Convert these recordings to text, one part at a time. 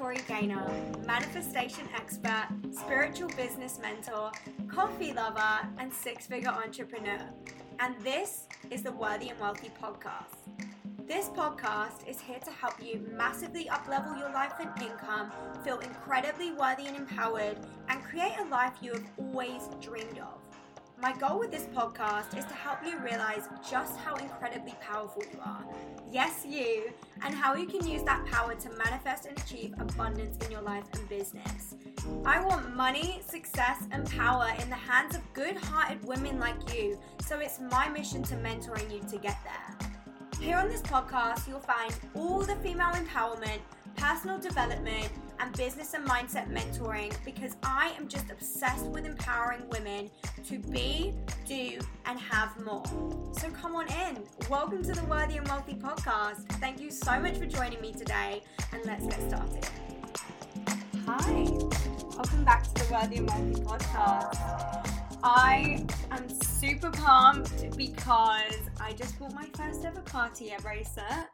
Tori Gaynor, manifestation expert, spiritual business mentor, coffee lover, and six figure entrepreneur. And this is the Worthy and Wealthy podcast. This podcast is here to help you massively uplevel your life and income, feel incredibly worthy and empowered, and create a life you have always dreamed of. My goal with this podcast is to help you realize just how incredibly powerful you are. Yes, you, and how you can use that power to manifest and achieve abundance in your life and business. I want money, success, and power in the hands of good hearted women like you, so it's my mission to mentoring you to get there. Here on this podcast, you'll find all the female empowerment, personal development, and business and mindset mentoring because I am just obsessed with empowering women to be, do, and have more. So come on in. Welcome to the Worthy and Wealthy podcast. Thank you so much for joining me today, and let's get started. Hi, welcome back to the Worthy and Wealthy podcast. I am super pumped because I just bought my first ever Cartier bracelet.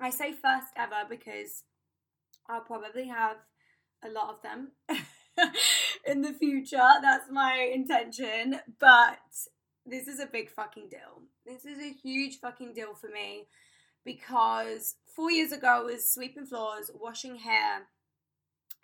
I say first ever because I'll probably have a lot of them in the future. That's my intention. But this is a big fucking deal. This is a huge fucking deal for me because four years ago I was sweeping floors, washing hair.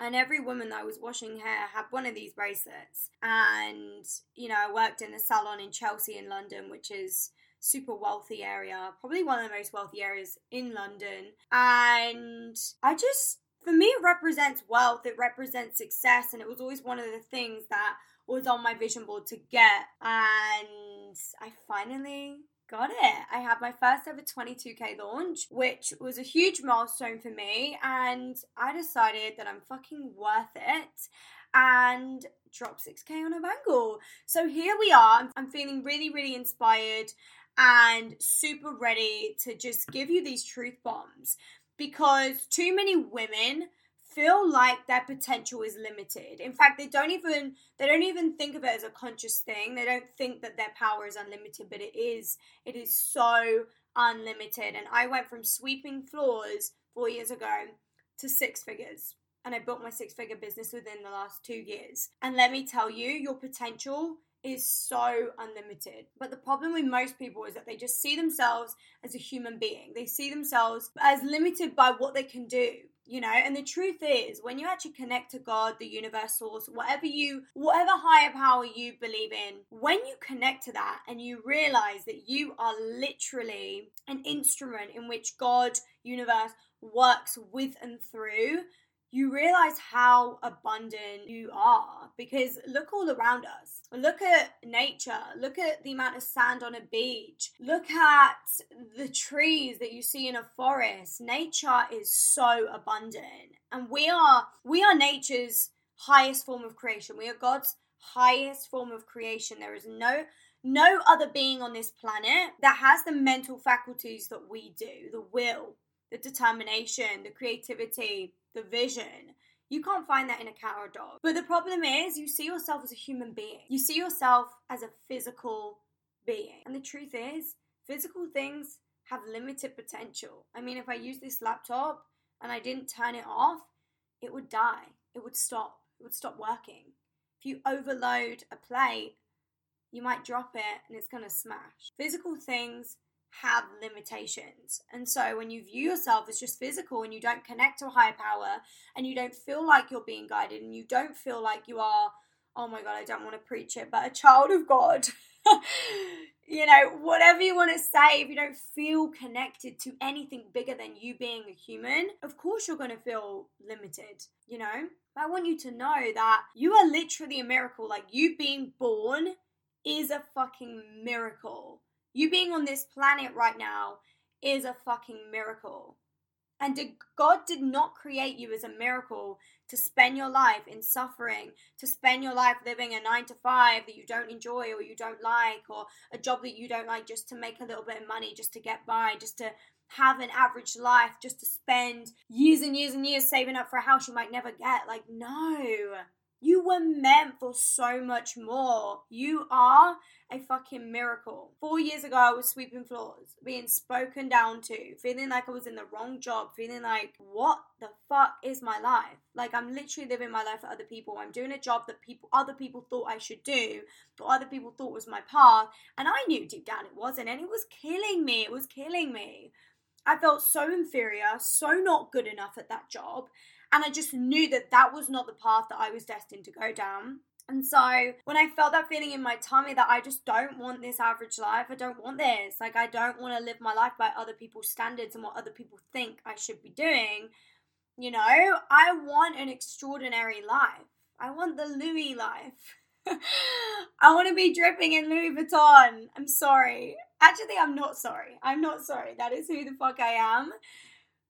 And every woman that I was washing hair had one of these bracelets. And, you know, I worked in a salon in Chelsea in London, which is super wealthy area, probably one of the most wealthy areas in London. And I just for me, it represents wealth, it represents success, and it was always one of the things that was on my vision board to get. And I finally got it. I had my first ever 22k launch, which was a huge milestone for me, and I decided that I'm fucking worth it and drop 6k on a bangle. So here we are. I'm feeling really, really inspired and super ready to just give you these truth bombs because too many women feel like their potential is limited. In fact, they don't even they don't even think of it as a conscious thing. They don't think that their power is unlimited, but it is. It is so unlimited. And I went from sweeping floors 4 years ago to six figures. And I built my six figure business within the last 2 years. And let me tell you, your potential is so unlimited. But the problem with most people is that they just see themselves as a human being. They see themselves as limited by what they can do. You know, and the truth is, when you actually connect to God, the universe source, whatever you, whatever higher power you believe in, when you connect to that and you realize that you are literally an instrument in which God, universe, works with and through, you realize how abundant you are because look all around us. Look at nature. Look at the amount of sand on a beach. Look at the trees that you see in a forest. Nature is so abundant. And we are we are nature's highest form of creation. We are God's highest form of creation. There is no no other being on this planet that has the mental faculties that we do, the will, the determination, the creativity, the vision. You can't find that in a cat or a dog. But the problem is, you see yourself as a human being. You see yourself as a physical being. And the truth is, physical things have limited potential. I mean, if I use this laptop and I didn't turn it off, it would die. It would stop. It would stop working. If you overload a plate, you might drop it and it's going to smash. Physical things have limitations. And so when you view yourself as just physical and you don't connect to a higher power and you don't feel like you're being guided and you don't feel like you are, oh my God, I don't want to preach it, but a child of God. you know, whatever you want to say, if you don't feel connected to anything bigger than you being a human, of course you're going to feel limited, you know? But I want you to know that you are literally a miracle. Like you being born is a fucking miracle. You being on this planet right now is a fucking miracle. And God did not create you as a miracle to spend your life in suffering, to spend your life living a nine to five that you don't enjoy or you don't like, or a job that you don't like just to make a little bit of money, just to get by, just to have an average life, just to spend years and years and years saving up for a house you might never get. Like, no. You were meant for so much more. You are a fucking miracle. Four years ago, I was sweeping floors, being spoken down to, feeling like I was in the wrong job, feeling like, what the fuck is my life? Like, I'm literally living my life for other people. I'm doing a job that people, other people thought I should do, or other people thought was my path. And I knew deep down it wasn't. And it was killing me. It was killing me. I felt so inferior, so not good enough at that job. And I just knew that that was not the path that I was destined to go down. And so when I felt that feeling in my tummy that I just don't want this average life, I don't want this. Like, I don't want to live my life by other people's standards and what other people think I should be doing. You know, I want an extraordinary life. I want the Louis life. I want to be dripping in Louis Vuitton. I'm sorry. Actually, I'm not sorry. I'm not sorry. That is who the fuck I am.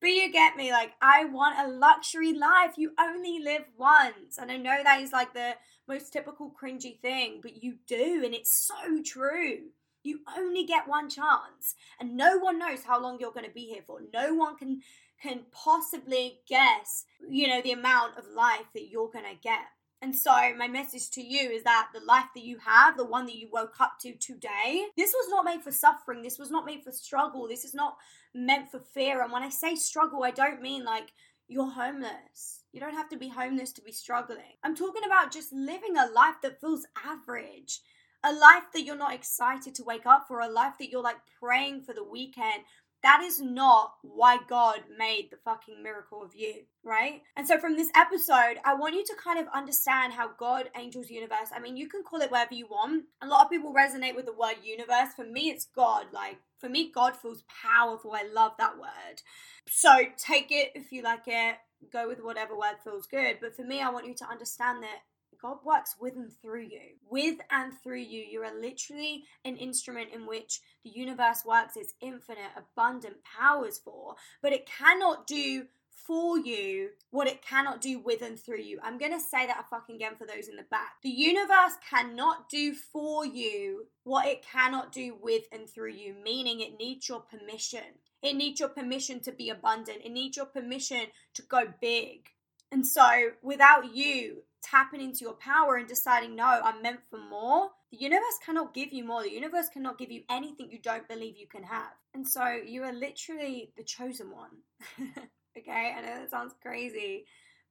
But you get me, like, I want a luxury life. You only live once. And I know that is like the most typical cringy thing, but you do. And it's so true. You only get one chance. And no one knows how long you're going to be here for. No one can can possibly guess, you know, the amount of life that you're going to get. And so, my message to you is that the life that you have, the one that you woke up to today, this was not made for suffering. This was not made for struggle. This is not meant for fear. And when I say struggle, I don't mean like you're homeless. You don't have to be homeless to be struggling. I'm talking about just living a life that feels average. A life that you're not excited to wake up for, a life that you're like praying for the weekend, that is not why God made the fucking miracle of you, right? And so, from this episode, I want you to kind of understand how God, angels, universe, I mean, you can call it whatever you want. A lot of people resonate with the word universe. For me, it's God. Like, for me, God feels powerful. I love that word. So, take it if you like it, go with whatever word feels good. But for me, I want you to understand that God works with and through you. With and through you. You are literally an instrument in which the universe works its infinite, abundant powers for, but it cannot do for you what it cannot do with and through you. I'm going to say that a fucking again for those in the back. The universe cannot do for you what it cannot do with and through you, meaning it needs your permission. It needs your permission to be abundant. It needs your permission to go big. And so, without you tapping into your power and deciding, no, I'm meant for more, the universe cannot give you more. The universe cannot give you anything you don't believe you can have. And so, you are literally the chosen one. okay, I know that sounds crazy,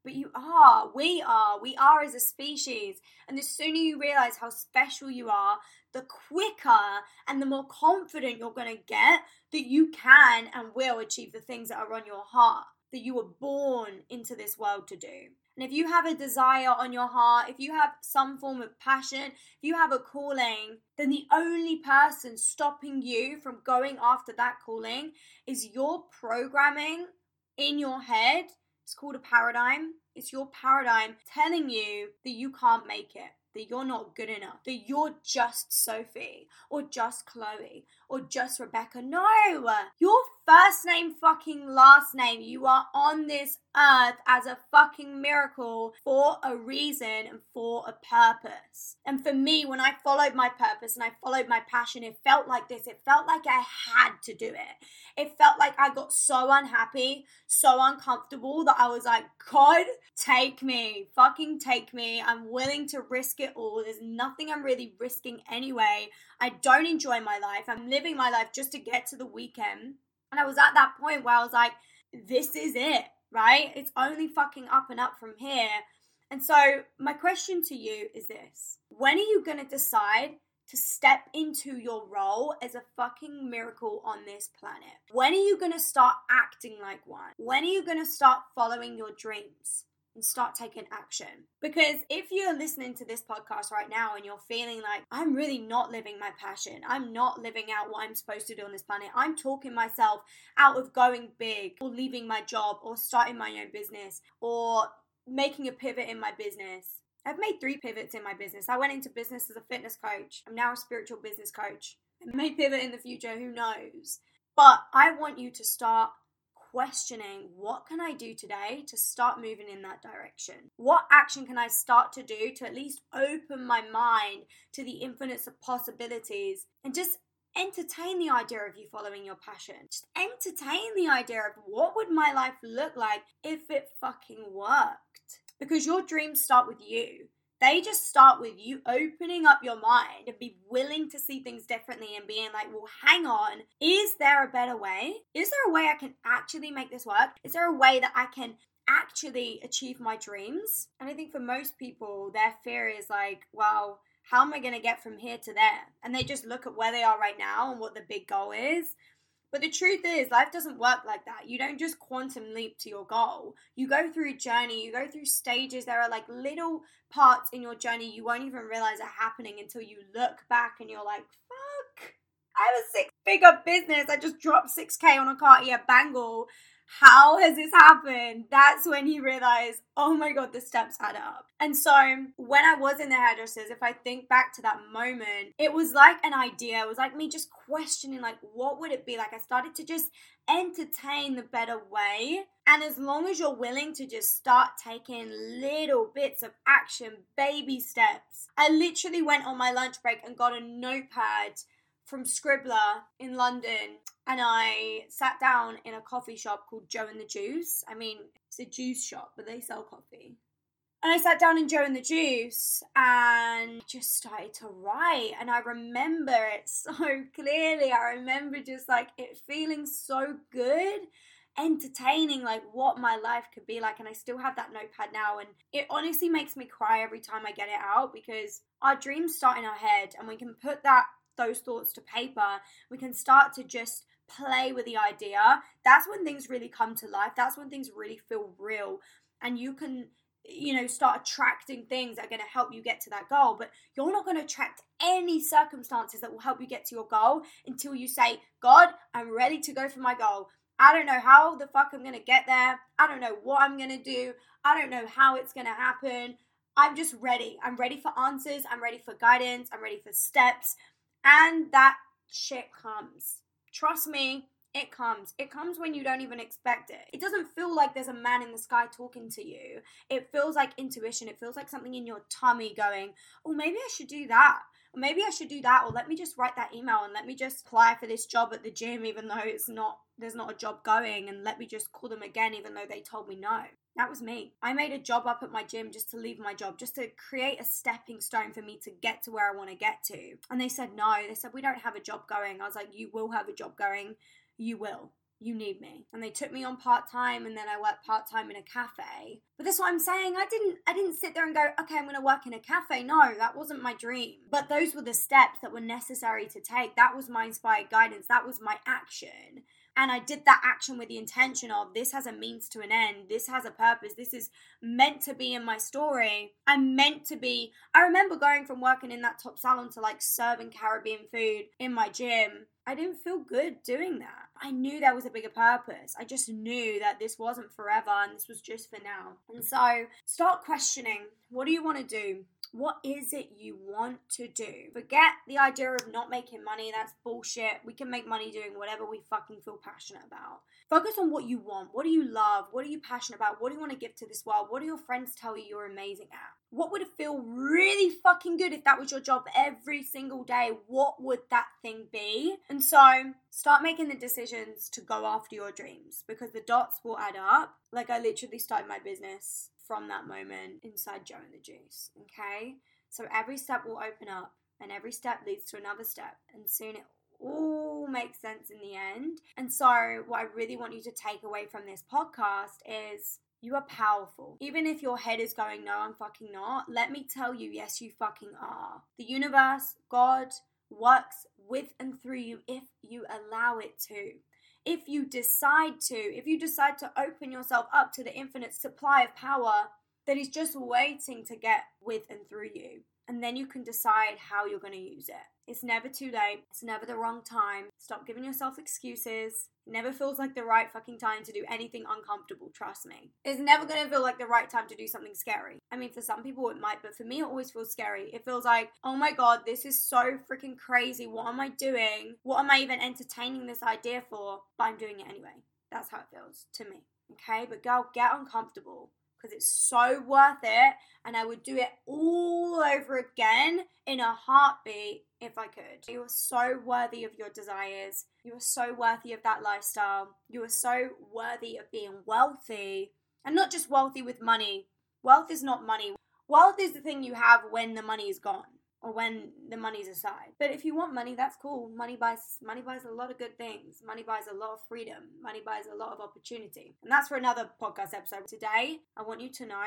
but you are. We are. We are as a species. And the sooner you realize how special you are, the quicker and the more confident you're going to get that you can and will achieve the things that are on your heart that you were born into this world to do. And if you have a desire on your heart, if you have some form of passion, if you have a calling, then the only person stopping you from going after that calling is your programming in your head. It's called a paradigm. It's your paradigm telling you that you can't make it that you're not good enough, that you're just Sophie or just Chloe or just Rebecca. No, your first name, fucking last name. You are on this earth as a fucking miracle for a reason and for a purpose. And for me, when I followed my purpose and I followed my passion, it felt like this. It felt like I had to do it. It felt like I got so unhappy, so uncomfortable that I was like, God, take me, fucking take me. I'm willing to risk it all. There's nothing I'm really risking anyway. I don't enjoy my life. I'm living my life just to get to the weekend. And I was at that point where I was like, this is it, right? It's only fucking up and up from here. And so, my question to you is this When are you going to decide to step into your role as a fucking miracle on this planet? When are you going to start acting like one? When are you going to start following your dreams? And start taking action. Because if you're listening to this podcast right now and you're feeling like, I'm really not living my passion, I'm not living out what I'm supposed to do on this planet, I'm talking myself out of going big or leaving my job or starting my own business or making a pivot in my business. I've made three pivots in my business. I went into business as a fitness coach. I'm now a spiritual business coach. I may pivot in the future, who knows? But I want you to start questioning what can I do today to start moving in that direction? What action can I start to do to at least open my mind to the infinites of possibilities and just entertain the idea of you following your passion. Just entertain the idea of what would my life look like if it fucking worked. because your dreams start with you. They just start with you opening up your mind and be willing to see things differently and being like, well, hang on, is there a better way? Is there a way I can actually make this work? Is there a way that I can actually achieve my dreams? And I think for most people, their fear is like, well, how am I going to get from here to there? And they just look at where they are right now and what the big goal is. But the truth is, life doesn't work like that. You don't just quantum leap to your goal. You go through a journey, you go through stages. There are like little parts in your journey you won't even realize are happening until you look back and you're like, fuck, I have a six figure business. I just dropped 6K on a Cartier bangle how has this happened? That's when he realized, oh my God, the steps add up. And so when I was in the hairdressers, if I think back to that moment, it was like an idea. It was like me just questioning, like, what would it be like? I started to just entertain the better way. And as long as you're willing to just start taking little bits of action, baby steps, I literally went on my lunch break and got a notepad from Scribbler in London and I sat down in a coffee shop called Joe and the Juice. I mean, it's a juice shop, but they sell coffee. And I sat down in Joe and the Juice and just started to write. And I remember it so clearly. I remember just like it feeling so good, entertaining, like what my life could be like. And I still have that notepad now. And it honestly makes me cry every time I get it out because our dreams start in our head and we can put that those thoughts to paper, we can start to just play with the idea. That's when things really come to life. That's when things really feel real. And you can, you know, start attracting things that are going to help you get to that goal. But you're not going to attract any circumstances that will help you get to your goal until you say, God, I'm ready to go for my goal. I don't know how the fuck I'm going to get there. I don't know what I'm going to do. I don't know how it's going to happen. I'm just ready. I'm ready for answers. I'm ready for guidance. I'm ready for steps. And that shit comes. Trust me, it comes. It comes when you don't even expect it. It doesn't feel like there's a man in the sky talking to you. It feels like intuition. It feels like something in your tummy going, oh, maybe I should do that. Maybe I should do that. Or let me just write that email and let me just apply for this job at the gym, even though it's not, there's not a job going. And let me just call them again, even though they told me no. That was me. I made a job up at my gym just to leave my job, just to create a stepping stone for me to get to where I want to get to. And they said no. They said, We don't have a job going. I was like, You will have a job going. You will. You need me. And they took me on part time and then I worked part time in a cafe. But that's what I'm saying. I didn't I didn't sit there and go, okay, I'm gonna work in a cafe. No, that wasn't my dream. But those were the steps that were necessary to take. That was my inspired guidance. That was my action and I did that action with the intention of this has a means to an end, this has a purpose, this is meant to be in my story. I'm meant to be. I remember going from working in that top salon to like serving Caribbean food in my gym. I didn't feel good doing that. I knew there was a bigger purpose. I just knew that this wasn't forever and this was just for now. And so start questioning what do you want to do? What is it you want to do? Forget the idea of not making money. That's bullshit. We can make money doing whatever we fucking feel passionate about. Focus on what you want. What do you love? What are you passionate about? What do you want to give to this world? What do your friends tell you you're amazing at? What would it feel really fucking good if that was your job every single day? What would that thing be? And so start making the decisions to go after your dreams because the dots will add up. Like I literally started my business from that moment inside Joe and the Juice. Okay? So every step will open up and every step leads to another step. And soon it all makes sense in the end. And so, what I really want you to take away from this podcast is you are powerful. Even if your head is going, no, I'm fucking not, let me tell you, yes, you fucking are. The universe, God, works with and through you if you allow it to if you decide to, if you decide to open yourself up to the infinite supply of power that is just waiting to get with and through you. And then you can decide how you're going to use it. It's never too late. It's never the wrong time. Stop giving yourself excuses. Never feels like the right fucking time to do anything uncomfortable, trust me. It's never gonna feel like the right time to do something scary. I mean, for some people it might, but for me it always feels scary. It feels like, oh my god, this is so freaking crazy. What am I doing? What am I even entertaining this idea for? But I'm doing it anyway. That's how it feels to me. Okay, but girl, get uncomfortable because it's so worth it and I would do it all over again in a heartbeat if I could. You are so worthy of your desires. You are so worthy of that lifestyle. You are so worthy of being wealthy and not just wealthy with money, Wealth is not money. Wealth is the thing you have when the money is gone or when the money's aside. But if you want money, that's cool. Money buys money buys a lot of good things. Money buys a lot of freedom. Money buys a lot of opportunity. And that's for another podcast episode. Today, I want you to know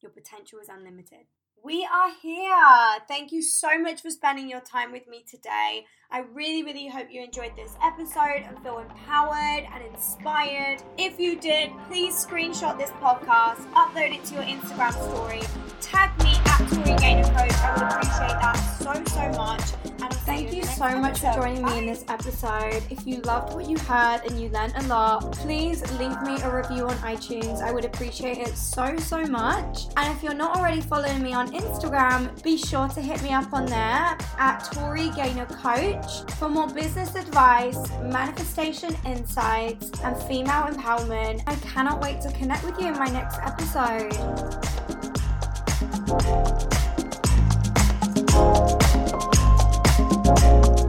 your potential is unlimited. We are here. Thank you so much for spending your time with me today. I really, really hope you enjoyed this episode and feel empowered and inspired. If you did, please screenshot this podcast, upload it to your Instagram story, tag me at Tori Gaynor Coach. I would appreciate that so, so much. And thank you so much for joining me in this episode. If you loved what you heard and you learned a lot, please leave me a review on iTunes. I would appreciate it so, so much. And if you're not already following me on Instagram, be sure to hit me up on there at Tori Gaynor Coach for more business advice, manifestation insights, and female empowerment. I cannot wait to connect with you in my next episode.